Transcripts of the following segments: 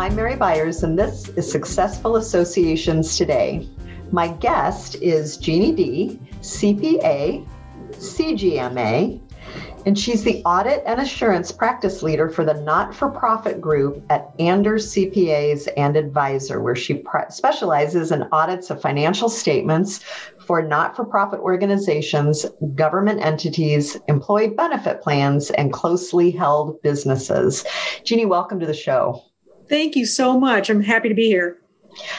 I'm Mary Byers, and this is Successful Associations Today. My guest is Jeannie D, CPA, CGMA, and she's the audit and assurance practice leader for the not for profit group at Anders CPAs and Advisor, where she specializes in audits of financial statements for not for profit organizations, government entities, employee benefit plans, and closely held businesses. Jeannie, welcome to the show. Thank you so much. I'm happy to be here.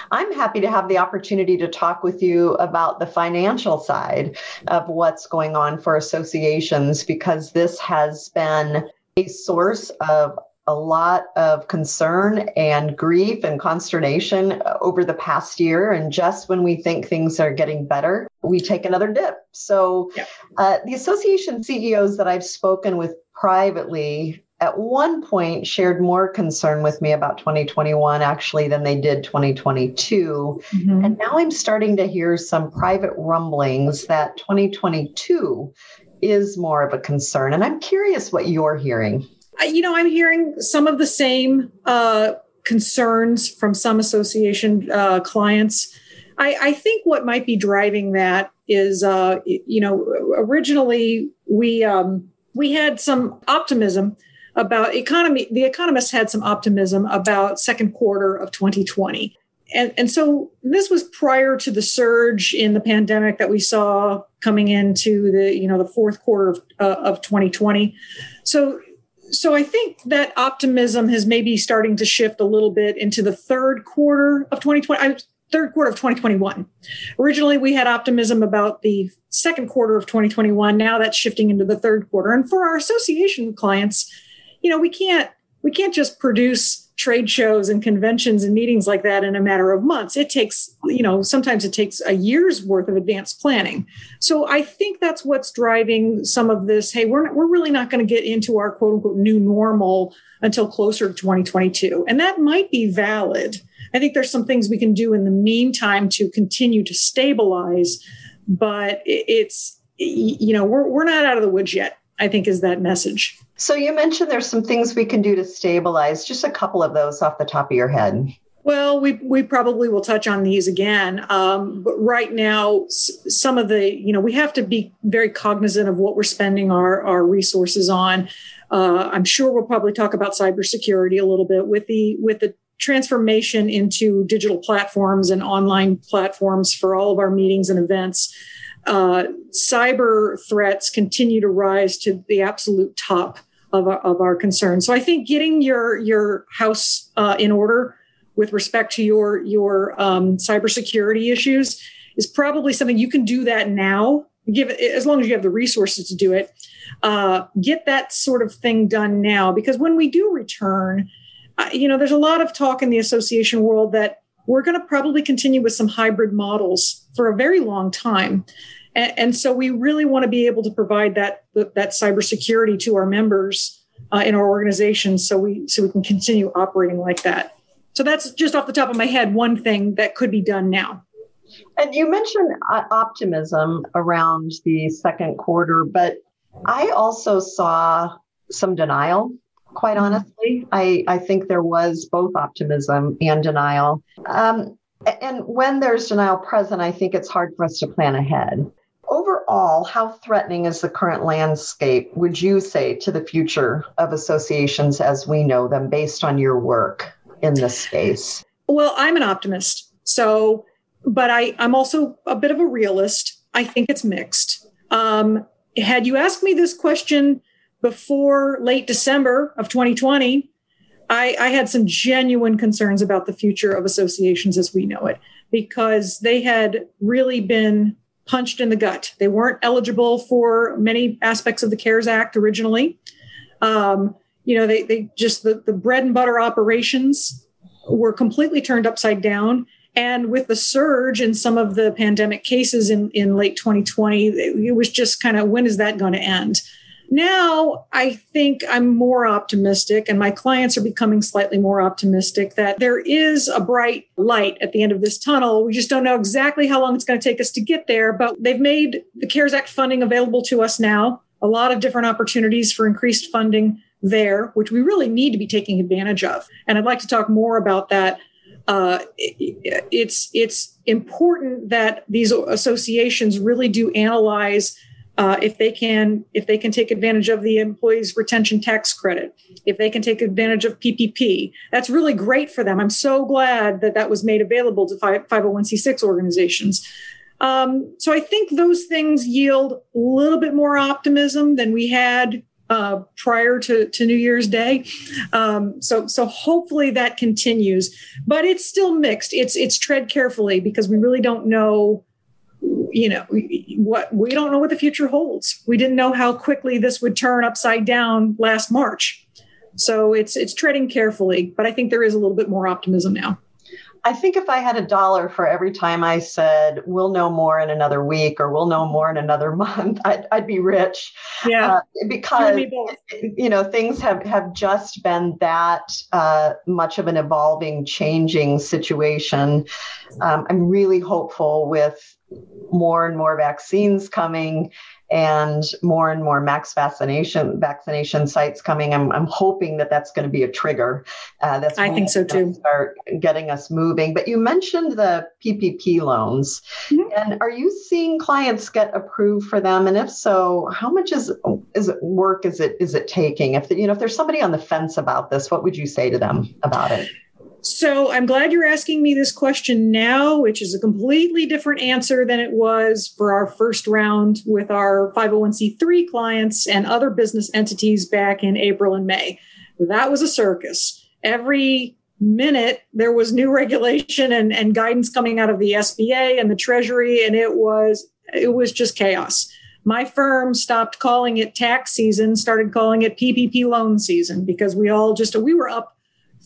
I'm happy to have the opportunity to talk with you about the financial side of what's going on for associations because this has been a source of a lot of concern and grief and consternation over the past year. And just when we think things are getting better, we take another dip. So, yeah. uh, the association CEOs that I've spoken with privately at one point shared more concern with me about 2021 actually than they did 2022. Mm-hmm. And now I'm starting to hear some private rumblings that 2022 is more of a concern. And I'm curious what you're hearing. You know, I'm hearing some of the same uh, concerns from some association uh, clients. I, I, think what might be driving that is, uh, you know, originally we um, we had some optimism about economy. The economists had some optimism about second quarter of 2020. And, and so this was prior to the surge in the pandemic that we saw coming into the you know the fourth quarter of, uh, of 2020 so so i think that optimism has maybe starting to shift a little bit into the third quarter of 2020 third quarter of 2021 originally we had optimism about the second quarter of 2021 now that's shifting into the third quarter and for our association clients you know, we can't we can't just produce trade shows and conventions and meetings like that in a matter of months. It takes, you know, sometimes it takes a year's worth of advanced planning. So I think that's what's driving some of this. Hey, we're not, we're really not going to get into our quote unquote new normal until closer to 2022, and that might be valid. I think there's some things we can do in the meantime to continue to stabilize, but it's you know we're we're not out of the woods yet. I think is that message. So you mentioned there's some things we can do to stabilize. Just a couple of those off the top of your head. Well, we we probably will touch on these again. Um, but right now, some of the you know we have to be very cognizant of what we're spending our our resources on. Uh, I'm sure we'll probably talk about cybersecurity a little bit with the with the transformation into digital platforms and online platforms for all of our meetings and events. Uh, cyber threats continue to rise to the absolute top of our, of our concern. So I think getting your your house uh, in order with respect to your your um, cybersecurity issues is probably something you can do that now. Give it as long as you have the resources to do it. Uh, get that sort of thing done now because when we do return, uh, you know, there's a lot of talk in the association world that we're going to probably continue with some hybrid models for a very long time. And, and so we really want to be able to provide that that cybersecurity to our members uh, in our organization, so we so we can continue operating like that. So that's just off the top of my head one thing that could be done now. And you mentioned uh, optimism around the second quarter, but I also saw some denial. Quite mm-hmm. honestly, I, I think there was both optimism and denial. Um, and when there's denial present, I think it's hard for us to plan ahead overall, how threatening is the current landscape, would you say, to the future of associations as we know them based on your work in this space? Well, I'm an optimist. So, but I, I'm also a bit of a realist. I think it's mixed. Um, had you asked me this question before late December of 2020, I, I had some genuine concerns about the future of associations as we know it because they had really been punched in the gut. They weren't eligible for many aspects of the CARES Act originally. Um, you know, they, they just, the, the bread and butter operations were completely turned upside down. And with the surge in some of the pandemic cases in, in late 2020, it was just kind of when is that going to end? Now, I think I'm more optimistic, and my clients are becoming slightly more optimistic that there is a bright light at the end of this tunnel. We just don't know exactly how long it's going to take us to get there, but they've made the CARES Act funding available to us now. A lot of different opportunities for increased funding there, which we really need to be taking advantage of. And I'd like to talk more about that. Uh, it, it's it's important that these associations really do analyze uh, if they can if they can take advantage of the employees retention tax credit if they can take advantage of ppp that's really great for them i'm so glad that that was made available to 501c6 organizations um, so i think those things yield a little bit more optimism than we had uh, prior to, to New Year's Day. Um, so so hopefully that continues, but it's still mixed. It's it's tread carefully because we really don't know you know what we don't know what the future holds. We didn't know how quickly this would turn upside down last march. So it's it's treading carefully but i think there is a little bit more optimism now. I think if i had a dollar for every time i said we'll know more in another week or we'll know more in another month i'd, I'd be rich. Yeah. Uh, because you know things have have just been that uh, much of an evolving changing situation. Um, i'm really hopeful with more and more vaccines coming and more and more max vaccination vaccination sites coming. I'm, I'm hoping that that's going to be a trigger. Uh, that's I think so too. Start getting us moving. But you mentioned the PPP loans, mm-hmm. and are you seeing clients get approved for them? And if so, how much is is it work? Is it is it taking? If the, you know if there's somebody on the fence about this, what would you say to them about it? So I'm glad you're asking me this question now, which is a completely different answer than it was for our first round with our 501c3 clients and other business entities back in April and May. That was a circus. Every minute there was new regulation and, and guidance coming out of the SBA and the Treasury, and it was it was just chaos. My firm stopped calling it tax season, started calling it PPP loan season because we all just we were up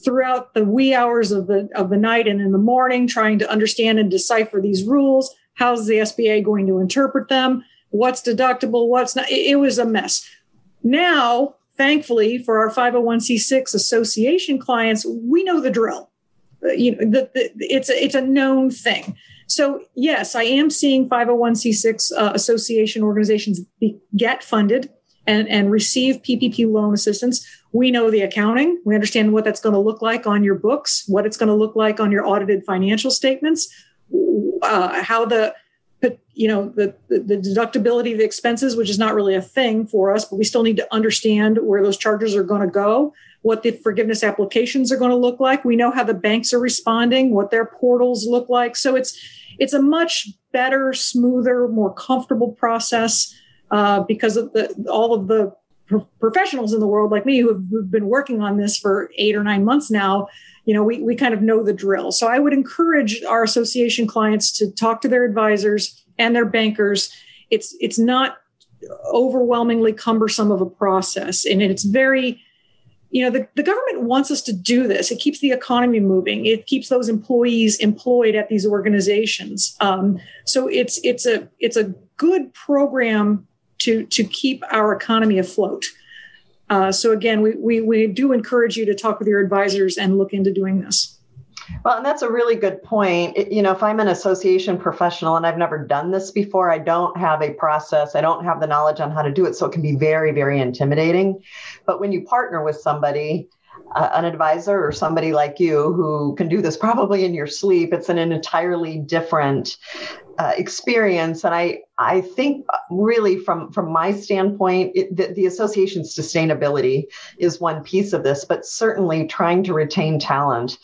throughout the wee hours of the of the night and in the morning trying to understand and decipher these rules. How's the sba going to interpret them? What's deductible? What's not? It, it was a mess. Now thankfully for our 501c6 association clients we know the drill. Uh, you know the, the, it's a, it's a known thing. So yes i am seeing 501c6 uh, association organizations be, get funded and, and receive ppp loan assistance we know the accounting. We understand what that's going to look like on your books, what it's going to look like on your audited financial statements, uh, how the you know the, the deductibility of the expenses, which is not really a thing for us, but we still need to understand where those charges are going to go, what the forgiveness applications are going to look like. We know how the banks are responding, what their portals look like. So it's it's a much better, smoother, more comfortable process uh, because of the all of the pro- professionals in the world like me who have been working on this for eight or nine months now you know we, we kind of know the drill. So i would encourage our association clients to talk to their advisors and their bankers. It's it's not overwhelmingly cumbersome of a process and it's very you know the, the government wants us to do this. It keeps the economy moving. It keeps those employees employed at these organizations. Um, so it's it's a it's a good program to to keep our economy afloat. Uh, so again, we, we we do encourage you to talk with your advisors and look into doing this. Well, and that's a really good point. It, you know, if I'm an association professional and I've never done this before, I don't have a process, I don't have the knowledge on how to do it. So it can be very, very intimidating. But when you partner with somebody, uh, an advisor or somebody like you who can do this probably in your sleep, it's an entirely different uh, experience. And i i think really from from my standpoint it, the, the association's sustainability is one piece of this but certainly trying to retain talent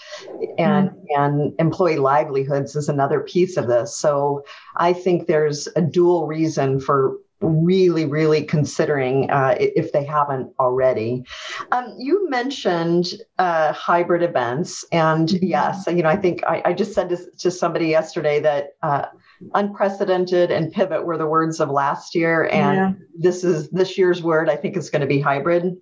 and mm. and employee livelihoods is another piece of this. So i think there's a dual reason for really, really considering uh, if they haven't already. Um, you mentioned uh, hybrid events, and mm-hmm. yes, you know, I think I, I just said to, to somebody yesterday that uh, unprecedented and pivot were the words of last year and yeah. this is this year's word i think is going to be hybrid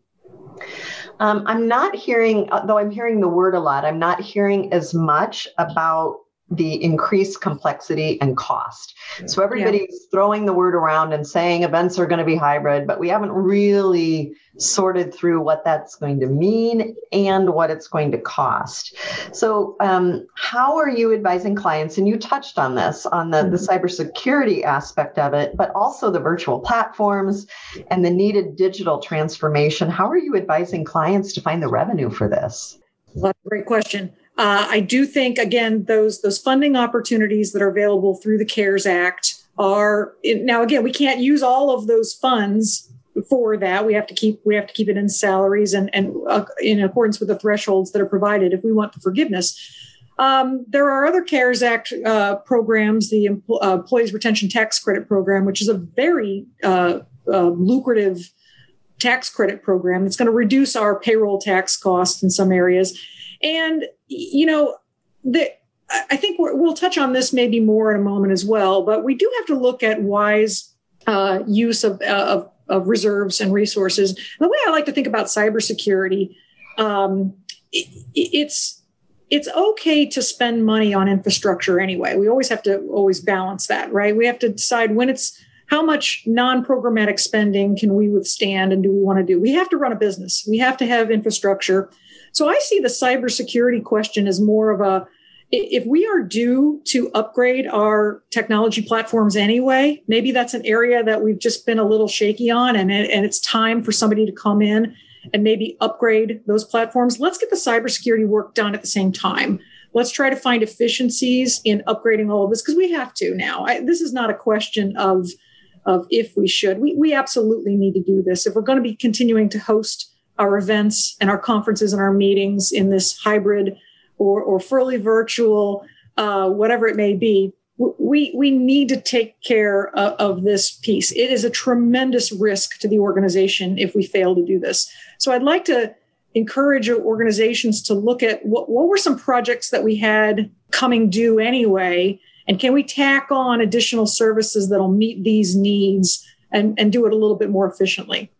um, i'm not hearing though i'm hearing the word a lot i'm not hearing as much about the increased complexity and cost. So everybody's yeah. throwing the word around and saying events are going to be hybrid, but we haven't really sorted through what that's going to mean and what it's going to cost. So, um, how are you advising clients? And you touched on this on the, the mm-hmm. cybersecurity aspect of it, but also the virtual platforms and the needed digital transformation. How are you advising clients to find the revenue for this? Well, great question. Uh, I do think again those those funding opportunities that are available through the CARES Act are now again we can't use all of those funds for that. We have to keep we have to keep it in salaries and and uh, in accordance with the thresholds that are provided if we want the forgiveness. Um, there are other CARES Act uh, programs, the uh, Employees Retention Tax Credit Program, which is a very uh, uh, lucrative tax credit program. It's going to reduce our payroll tax costs in some areas. And, you know, the, I think we will touch on this maybe more in a moment as well, but we do have to look at wise uh, use of, uh, of, of, reserves and resources. And the way I like to think about cybersecurity, um, it, it's it's okay to spend money on infrastructure anyway. We always have to always balance that, right? We have to decide when it's how much non-programmatic spending can we withstand and do we want to do? We have to run a business. We have to have infrastructure. So I see the cybersecurity question as more of a if we are due to upgrade our technology platforms anyway, maybe that's an area that we've just been a little shaky on, and, and it's time for somebody to come in and maybe upgrade those platforms. Let's get the cybersecurity work done at the same time. Let's try to find efficiencies in upgrading all of this because we have to now. I, this is not a question of of if we should. We, we absolutely need to do this. If we're going to be continuing to host our events and our conferences and our meetings in this hybrid or, or fully virtual, uh, whatever it may be, we, we need to take care of, of, this piece. It is a tremendous risk to the organization if we fail to do this. So I'd like to encourage organizations to look at what, what were some projects that we had coming due anyway, and can we tack on additional services that'll meet these needs and, and do it a little bit more efficiently?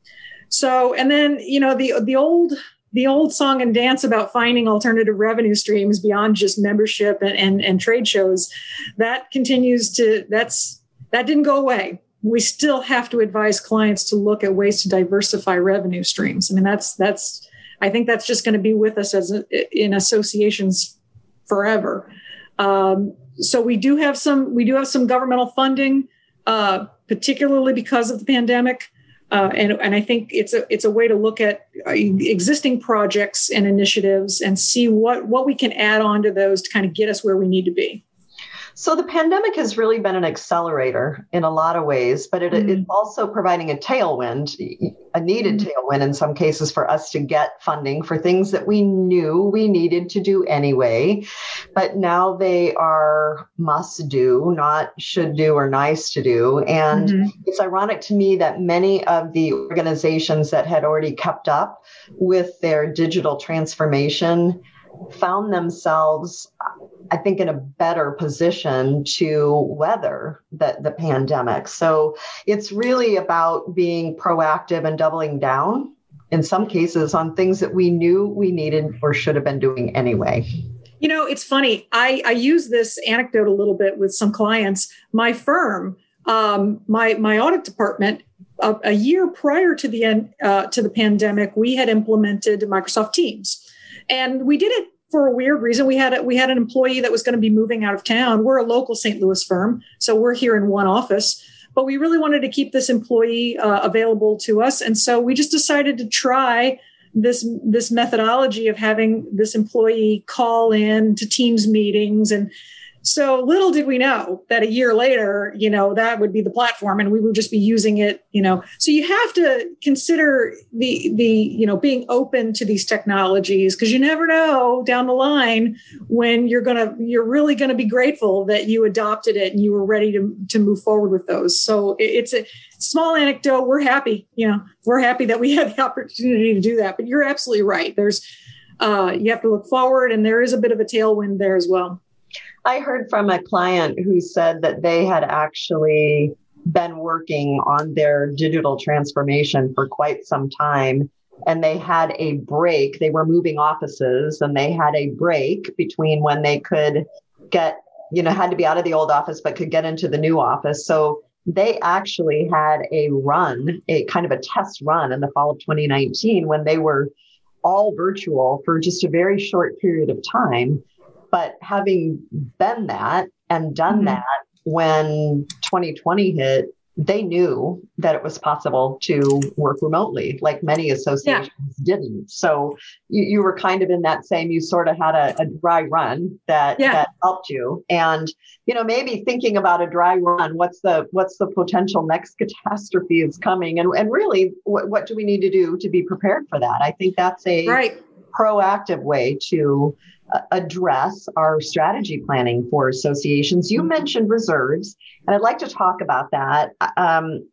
So, and then, you know, the, the old, the old song and dance about finding alternative revenue streams beyond just membership and, and, and trade shows that continues to that's that didn't go away. We still have to advise clients to look at ways to diversify revenue streams. I mean that's that's i think that's just going to be with us as in associations forever. Um, so we do have some we do have some governmental funding uh, particularly because of the pandemic uh, and, and I think it's a it's a way to look at uh, existing projects and initiatives and see what what we can add on to those to kind of get us where we need to be. So the pandemic has really been an accelerator in a lot of ways, but it, mm-hmm. it's also providing a tailwind, a needed mm-hmm. tailwind in some cases for us to get funding for things that we knew we needed to do anyway. But now they are must do, not should do or nice to do. And mm-hmm. it's ironic to me that many of the organizations that had already kept up with their digital transformation found themselves I think in a better position to weather the, the pandemic. So it's really about being proactive and doubling down in some cases on things that we knew we needed or should have been doing anyway. You know, it's funny. I, I use this anecdote a little bit with some clients. My firm, um, my my audit department, uh, a year prior to the end uh, to the pandemic, we had implemented Microsoft Teams, and we did it for a weird reason we had a, we had an employee that was going to be moving out of town. We're a local st louis firm so we're here in one office. But we really wanted to keep this employee uh, available to us and so we just decided to try this this methodology of having this employee call in to teams meetings and so little did we know that a year later, you know, that would be the platform and we would just be using it, you know. So you have to consider the the, you know, being open to these technologies because you never know down the line when you're going to you're really going to be grateful that you adopted it and you were ready to to move forward with those. So it's a small anecdote. We're happy, you know, we're happy that we had the opportunity to do that. But you're absolutely right. There's uh, you have to look forward and there is a bit of a tailwind there as well. I heard from a client who said that they had actually been working on their digital transformation for quite some time and they had a break. They were moving offices and they had a break between when they could get you know, had to be out of the old office but could get into the new office. So they actually had a run, a kind of a test run in the fall of 2019 when they were all virtual for just a very short period of time. But having been that and done mm-hmm. that when 2020 hit, they knew that it was possible to work remotely, like many associations yeah. didn't. So you, you were kind of in that same, you sort of had a, a dry run that, yeah. that helped you. And, you know, maybe thinking about a dry run, what's the what's the potential next catastrophe is coming? And, and really, what, what do we need to do to be prepared for that? I think that's a right. proactive way to address our strategy planning for associations. You mm-hmm. mentioned reserves, and I'd like to talk about that. Um,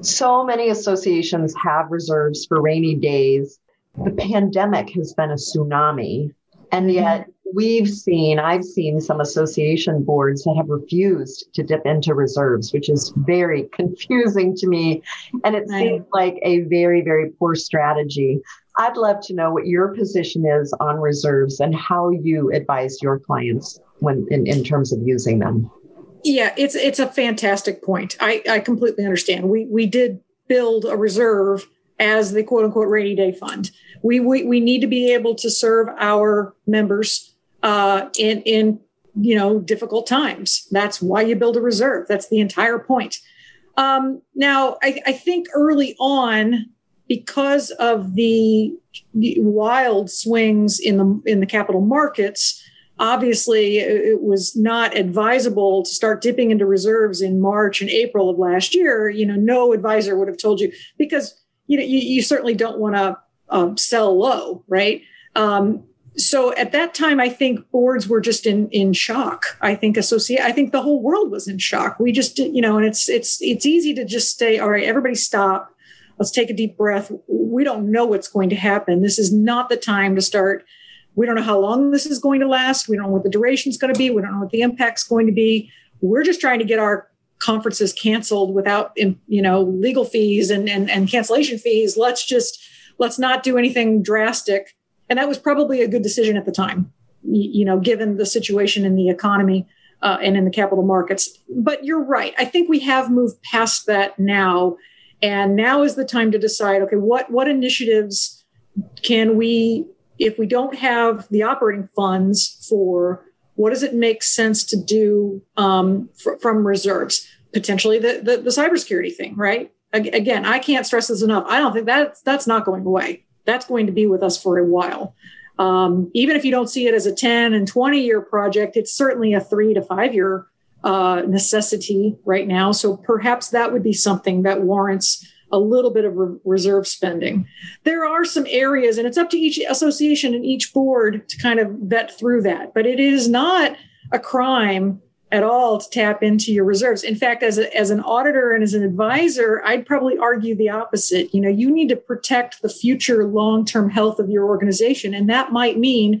so many associations have reserves for rainy days. The pandemic has been a tsunami, and mm-hmm. yet we've seen, I've seen some association boards that have refused to dip into reserves, which is very confusing to me. And it seems like a very, very poor strategy. I'd love to know what your position is on reserves and how you advise your clients when in, in terms of using them. Yeah, it's it's a fantastic point. I, I completely understand. We we did build a reserve as the quote unquote rainy day fund. We we, we need to be able to serve our members uh, in in you know difficult times. That's why you build a reserve. That's the entire point. Um, now, I, I think early on because of the, wild swings in the in the capital markets obviously it was not advisable to start dipping into reserves in march and april of last year. You know no advisor would have told you because you know you, you certainly don't want to um, sell low right? Um, so at that time i think boards were just in in shock. I think associate i think the whole world was in shock. We just you know and it's it's it's easy to just say all right everybody stop let's take a deep breath. We don't know what's going to happen. This is not the time to start. We don't know how long this is going to last. We don't know what the duration is going to be. We don't know what the impact's going to be. We're just trying to get our conferences canceled without you know legal fees and, and, and cancellation fees. Let's just let's not do anything drastic. And that was probably a good decision at the time, you know, given the situation in the economy uh, and in the capital markets. But you're right. I think we have moved past that now and now is the time to decide okay what what initiatives can we if we don't have the operating funds for what does it make sense to do um, fr- from reserves? Potentially the, the, the cybersecurity thing right? Again i can't stress this enough. I don't think that's that's not going away. That's going to be with us for a while. Um, even if you don't see it as a 10 and 20 year project it's certainly a three to five year uh, necessity right now. So perhaps that would be something that warrants a little bit of re- reserve spending. There are some areas, and it's up to each association and each board to kind of vet through that, but it is not a crime at all to tap into your reserves. In fact, as, a, as an auditor and as an advisor, I'd probably argue the opposite. You know, you need to protect the future long term health of your organization. And that might mean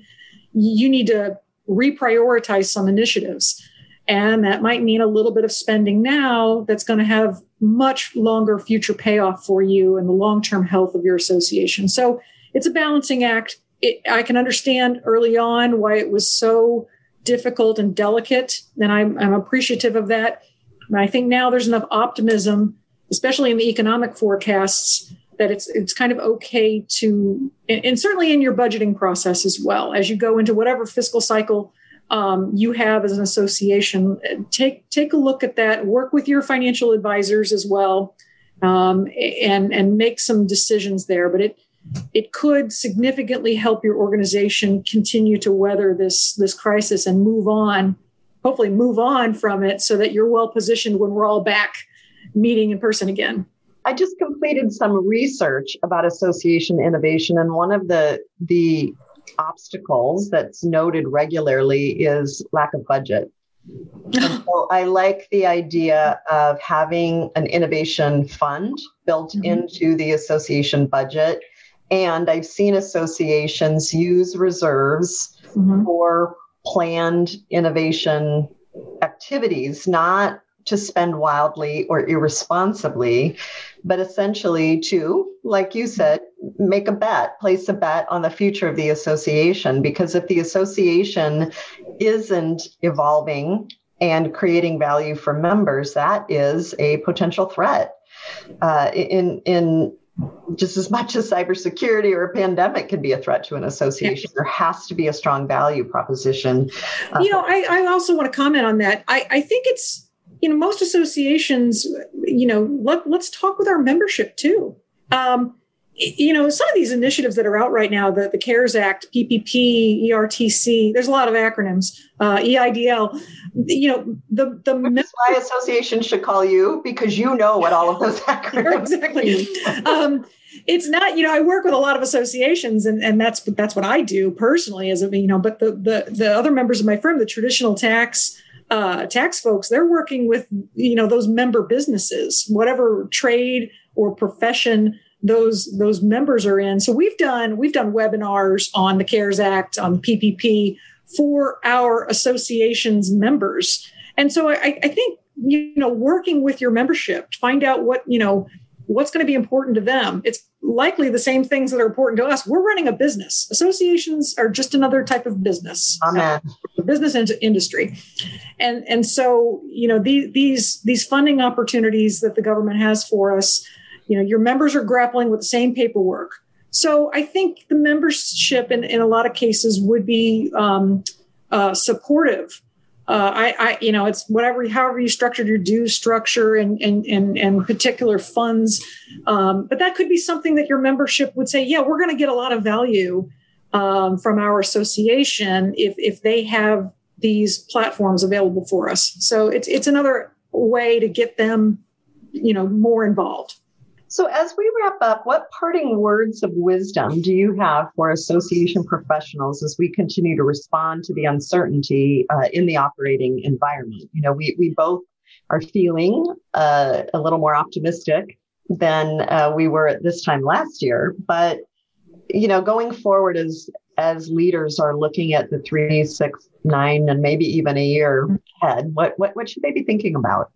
you need to reprioritize some initiatives. And that might mean a little bit of spending now that's going to have much longer future payoff for you and the long term health of your association. So it's a balancing act. It, I can understand early on why it was so difficult and delicate, and I'm, I'm appreciative of that. And I think now there's enough optimism, especially in the economic forecasts, that it's it's kind of okay to, and, and certainly in your budgeting process as well, as you go into whatever fiscal cycle um, you have as an association. Take take a look at that. Work with your financial advisors as well, um, and and make some decisions there. But it it could significantly help your organization continue to weather this this crisis and move on. Hopefully, move on from it so that you're well positioned when we're all back meeting in person again. I just completed some research about association innovation, and one of the the obstacles that's noted regularly is lack of budget. And so I like the idea of having an innovation fund built mm-hmm. into the association budget. And I've seen associations use reserves mm-hmm. for planned innovation activities, not to spend wildly or irresponsibly, but essentially to, like you said, make a bet, place a bet on the future of the association. Because if the association isn't evolving and creating value for members, that is a potential threat. Uh, in in just as much as cybersecurity or a pandemic can be a threat to an association, yeah. there has to be a strong value proposition. Uh, you know, I, I, also want to comment on that. I, I think it's you know most associations. You know, let, let's talk with our membership too. Um, you know, some of these initiatives that are out right now, the, the CARES Act, PPP, ERTC, there's a lot of acronyms, uh, EIDL, you know, the, the Which why associations should call you because you know what all of those acronyms exactly. um, it's not, you know, I work with a lot of associations and, and that's, that's what I do personally as a, you know, but the, the, the other members of my firm, the traditional tax, uh, tax folks, they're working with, you know, those member businesses, whatever trade or profession those those members are in. So we've done we've done webinars on the CARES Act on PPP for our association's members. And so I, I think you know working with your membership, find out what you know what's going to be important to them. It's likely the same things that are important to us. We're running a business. Associations are just another type of business. Amen. Uh, business industry. And and so, you know, these these these funding opportunities that the government has for us you know your members are grappling with the same paperwork so i think the membership in, in a lot of cases would be um, uh, supportive uh, I, I, you know, it's whatever, however you structured your dues structure and and and, and particular funds, um, but that could be something that your membership would say, yeah, we're going to get a lot of value um, from our association if if they have these platforms available for us. So it's it's another way to get them, you know, more involved. So, as we wrap up, what parting words of wisdom do you have for association professionals as we continue to respond to the uncertainty uh, in the operating environment? You know, we, we both are feeling uh, a little more optimistic than uh, we were at this time last year. But, you know, going forward as as leaders are looking at the three, six, nine, and maybe even a year ahead, what, what, what should they be thinking about?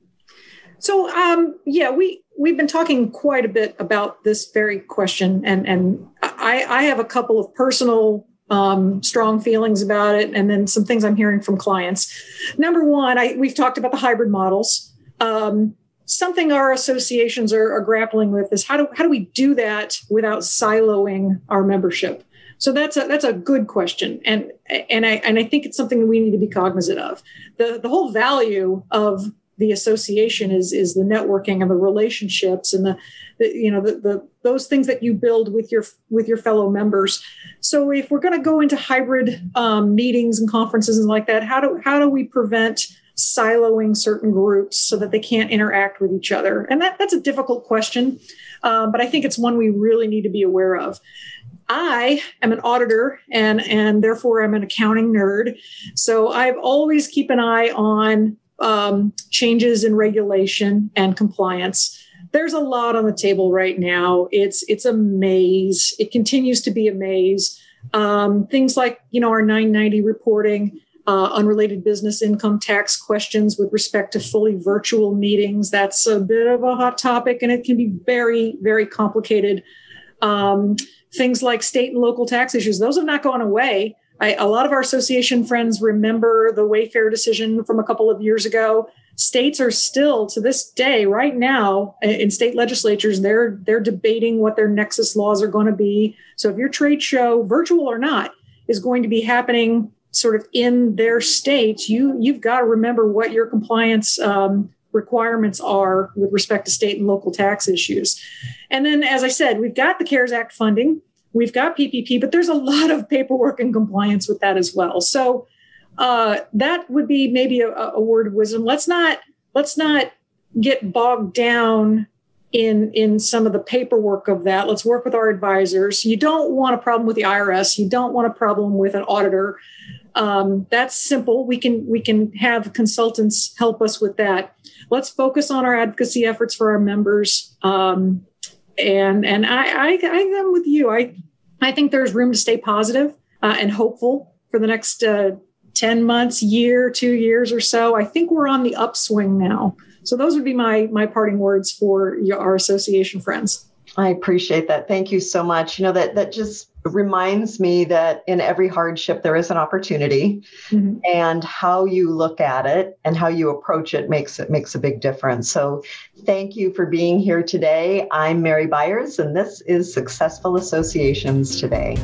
So, um, yeah, we we've been talking quite a bit about this very question, and and I, I have a couple of personal um, strong feelings about it, and then some things I'm hearing from clients. Number one, I, we've talked about the hybrid models. Um, something our associations are, are grappling with is how do how do we do that without siloing our membership? So that's a that's a good question, and and I and I think it's something we need to be cognizant of. The the whole value of the association is is the networking and the relationships and the, the you know the, the those things that you build with your with your fellow members. So if we're going to go into hybrid um, meetings and conferences and like that how do how do we prevent siloing certain groups so that they can't interact with each other? And that that's a difficult question um, but i think it's one we really need to be aware of. I am an auditor and and therefore I'm an accounting nerd. So I've always keep an eye on um, changes in regulation and compliance. There's a lot on the table right now. It's it's a maze. It continues to be a maze. Um, things like you know our 990 reporting, uh, unrelated business income tax questions with respect to fully virtual meetings. That's a bit of a hot topic, and it can be very very complicated. Um, things like state and local tax issues; those have not gone away. I, a lot of our association friends remember the Wayfair decision from a couple of years ago. States are still, to this day, right now, in state legislatures, they're they're debating what their nexus laws are going to be. So, if your trade show, virtual or not, is going to be happening sort of in their state, you you've got to remember what your compliance um, requirements are with respect to state and local tax issues. And then, as I said, we've got the CARES Act funding We've got PPP, but there's a lot of paperwork and compliance with that as well. So uh, that would be maybe a, a word of wisdom. Let's not let's not get bogged down in in some of the paperwork of that. Let's work with our advisors. You don't want a problem with the irs you don't want a problem with an auditor. Um, that's simple. We can we can have consultants help us with that. Let's focus on our advocacy efforts for our members. Um, and and I, I i am with you. I I think there's room to stay positive, uh, and hopeful for the next uh, 10 months, year, two years or so. I think we're on the upswing now. So those would be my my parting words for your, our association friends. I appreciate that. Thank you so much. You know that that just reminds me that in every hardship there is an opportunity. Mm-hmm. and how you look at it and how you approach it makes it makes a big difference. So thank you for being here today. I'm mary byers and this is successful associations today